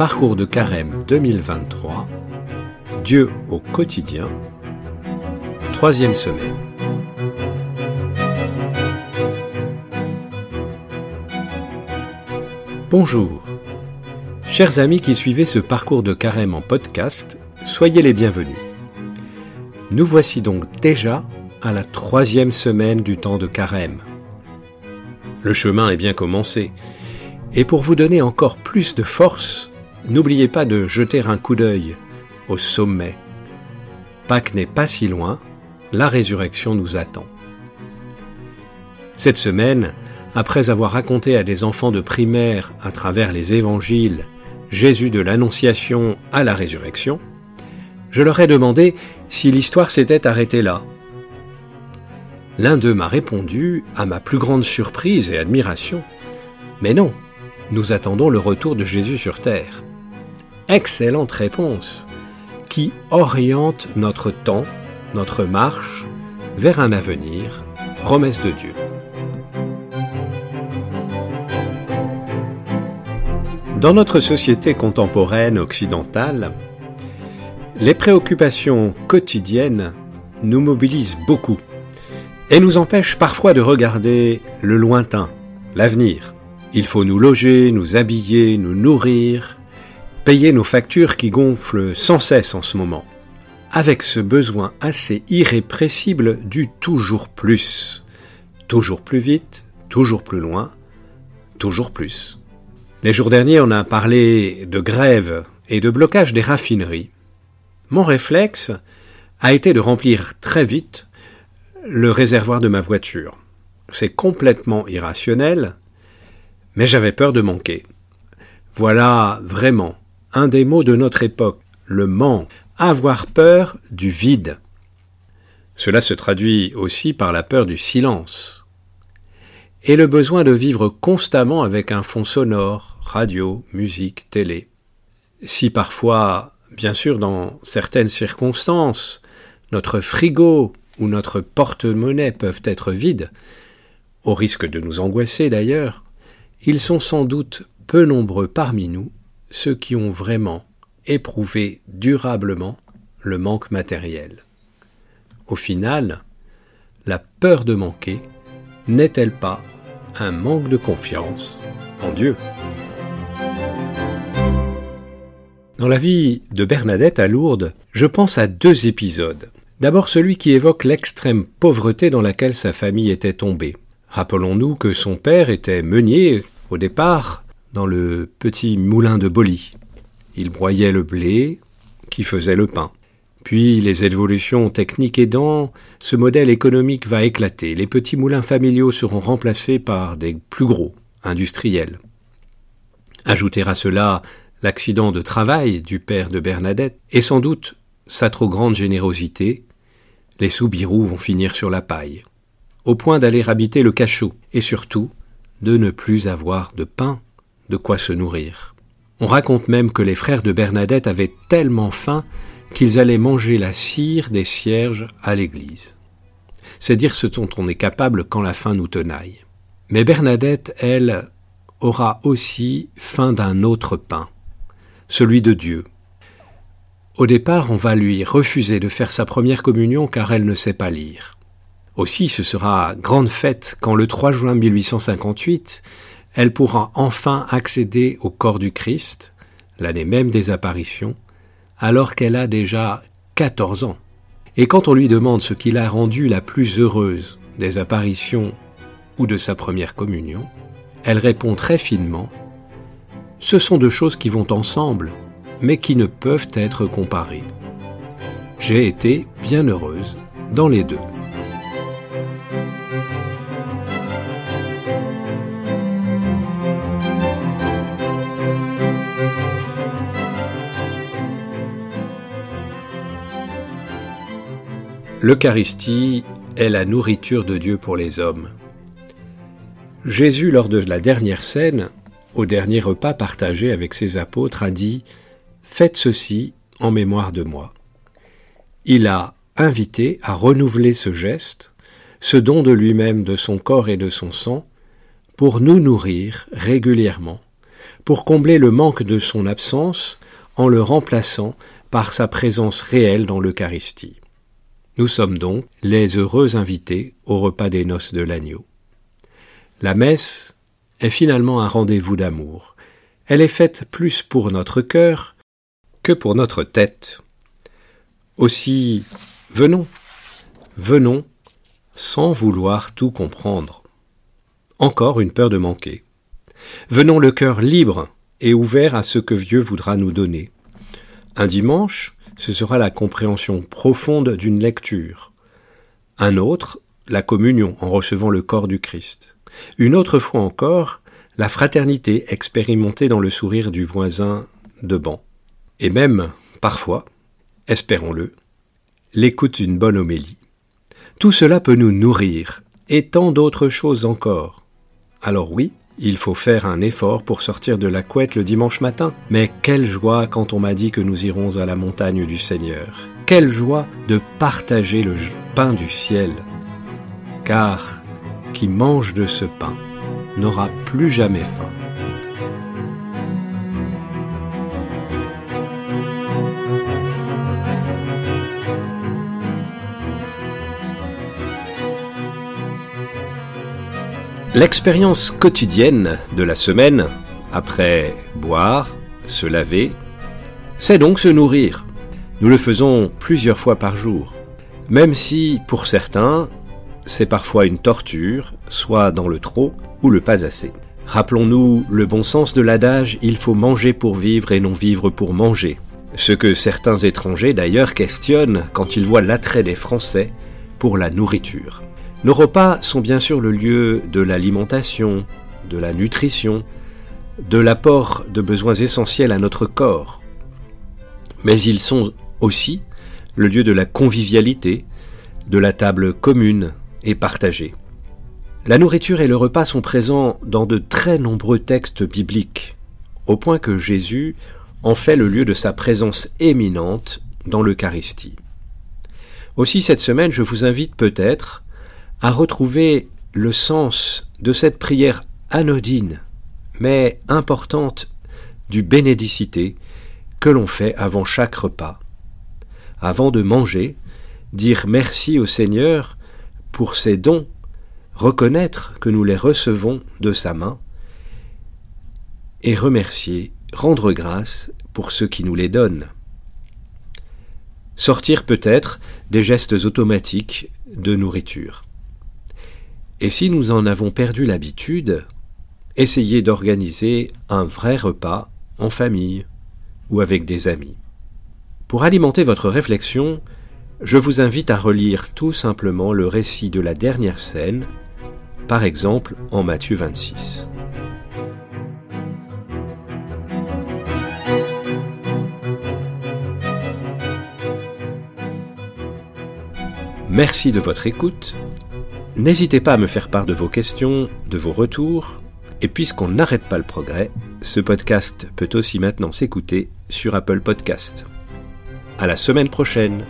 Parcours de Carême 2023, Dieu au quotidien, troisième semaine. Bonjour. Chers amis qui suivez ce parcours de carême en podcast, soyez les bienvenus. Nous voici donc déjà à la troisième semaine du temps de carême. Le chemin est bien commencé, et pour vous donner encore plus de force, n'oubliez pas de jeter un coup d'œil au sommet. Pâques n'est pas si loin, la résurrection nous attend. Cette semaine, après avoir raconté à des enfants de primaire à travers les évangiles Jésus de l'Annonciation à la résurrection, je leur ai demandé si l'histoire s'était arrêtée là. L'un d'eux m'a répondu, à ma plus grande surprise et admiration, Mais non, nous attendons le retour de Jésus sur terre. Excellente réponse, qui oriente notre temps, notre marche, vers un avenir, promesse de Dieu. Dans notre société contemporaine occidentale, les préoccupations quotidiennes nous mobilisent beaucoup et nous empêchent parfois de regarder le lointain, l'avenir. Il faut nous loger, nous habiller, nous nourrir, payer nos factures qui gonflent sans cesse en ce moment, avec ce besoin assez irrépressible du toujours plus. Toujours plus vite, toujours plus loin, toujours plus. Les jours derniers, on a parlé de grève et de blocage des raffineries. Mon réflexe a été de remplir très vite le réservoir de ma voiture. C'est complètement irrationnel, mais j'avais peur de manquer. Voilà vraiment un des mots de notre époque, le manque, avoir peur du vide. Cela se traduit aussi par la peur du silence et le besoin de vivre constamment avec un fond sonore, radio, musique, télé. Si parfois, bien sûr dans certaines circonstances, notre frigo ou notre porte-monnaie peuvent être vides, au risque de nous angoisser d'ailleurs, ils sont sans doute peu nombreux parmi nous ceux qui ont vraiment éprouvé durablement le manque matériel. Au final, la peur de manquer n'est-elle pas un manque de confiance en Dieu? Dans la vie de Bernadette à Lourdes, je pense à deux épisodes. D'abord celui qui évoque l'extrême pauvreté dans laquelle sa famille était tombée. Rappelons-nous que son père était meunier, au départ, dans le petit moulin de Bolly. Il broyait le blé, qui faisait le pain. Puis, les évolutions techniques aidant, ce modèle économique va éclater. Les petits moulins familiaux seront remplacés par des plus gros, industriels. Ajouter à cela l'accident de travail du père de Bernadette, et sans doute sa trop grande générosité, les soubirous vont finir sur la paille, au point d'aller habiter le cachot, et surtout de ne plus avoir de pain, de quoi se nourrir. On raconte même que les frères de Bernadette avaient tellement faim qu'ils allaient manger la cire des cierges à l'église. C'est dire ce dont on est capable quand la faim nous tenaille. Mais Bernadette, elle, aura aussi faim d'un autre pain, celui de Dieu. Au départ, on va lui refuser de faire sa première communion car elle ne sait pas lire. Aussi, ce sera grande fête quand le 3 juin 1858, elle pourra enfin accéder au corps du Christ, l'année même des apparitions, alors qu'elle a déjà 14 ans. Et quand on lui demande ce qui l'a rendue la plus heureuse des apparitions ou de sa première communion, elle répond très finement ce sont deux choses qui vont ensemble, mais qui ne peuvent être comparées. J'ai été bien heureuse dans les deux. L'Eucharistie est la nourriture de Dieu pour les hommes. Jésus, lors de la dernière scène, au dernier repas partagé avec ses apôtres, a dit Faites ceci en mémoire de moi. Il a invité à renouveler ce geste, ce don de lui-même, de son corps et de son sang, pour nous nourrir régulièrement, pour combler le manque de son absence en le remplaçant par sa présence réelle dans l'Eucharistie. Nous sommes donc les heureux invités au repas des noces de l'agneau. La messe est finalement un rendez-vous d'amour. Elle est faite plus pour notre cœur que pour notre tête. Aussi, venons, venons, sans vouloir tout comprendre. Encore une peur de manquer. Venons le cœur libre et ouvert à ce que Dieu voudra nous donner. Un dimanche, ce sera la compréhension profonde d'une lecture. Un autre, la communion en recevant le corps du Christ. Une autre fois encore, la fraternité expérimentée dans le sourire du voisin de banc. Et même, parfois, espérons-le, l'écoute d'une bonne homélie. Tout cela peut nous nourrir, et tant d'autres choses encore. Alors oui, il faut faire un effort pour sortir de la couette le dimanche matin. Mais quelle joie quand on m'a dit que nous irons à la montagne du Seigneur. Quelle joie de partager le pain du ciel. Car qui mange de ce pain n'aura plus jamais faim. L'expérience quotidienne de la semaine, après boire, se laver, c'est donc se nourrir. Nous le faisons plusieurs fois par jour, même si, pour certains, c'est parfois une torture, soit dans le trop ou le pas assez. Rappelons-nous le bon sens de l'adage il faut manger pour vivre et non vivre pour manger. Ce que certains étrangers d'ailleurs questionnent quand ils voient l'attrait des Français pour la nourriture. Nos repas sont bien sûr le lieu de l'alimentation, de la nutrition, de l'apport de besoins essentiels à notre corps. Mais ils sont aussi le lieu de la convivialité, de la table commune et partagée. La nourriture et le repas sont présents dans de très nombreux textes bibliques, au point que Jésus en fait le lieu de sa présence éminente dans l'Eucharistie. Aussi cette semaine, je vous invite peut-être à retrouver le sens de cette prière anodine, mais importante, du bénédicité que l'on fait avant chaque repas. Avant de manger, dire merci au Seigneur pour ses dons, reconnaître que nous les recevons de sa main, et remercier, rendre grâce pour ceux qui nous les donnent. Sortir peut-être des gestes automatiques de nourriture. Et si nous en avons perdu l'habitude, essayez d'organiser un vrai repas en famille ou avec des amis. Pour alimenter votre réflexion, je vous invite à relire tout simplement le récit de la dernière scène, par exemple en Matthieu 26. Merci de votre écoute N'hésitez pas à me faire part de vos questions, de vos retours, et puisqu'on n'arrête pas le progrès, ce podcast peut aussi maintenant s'écouter sur Apple Podcast. À la semaine prochaine!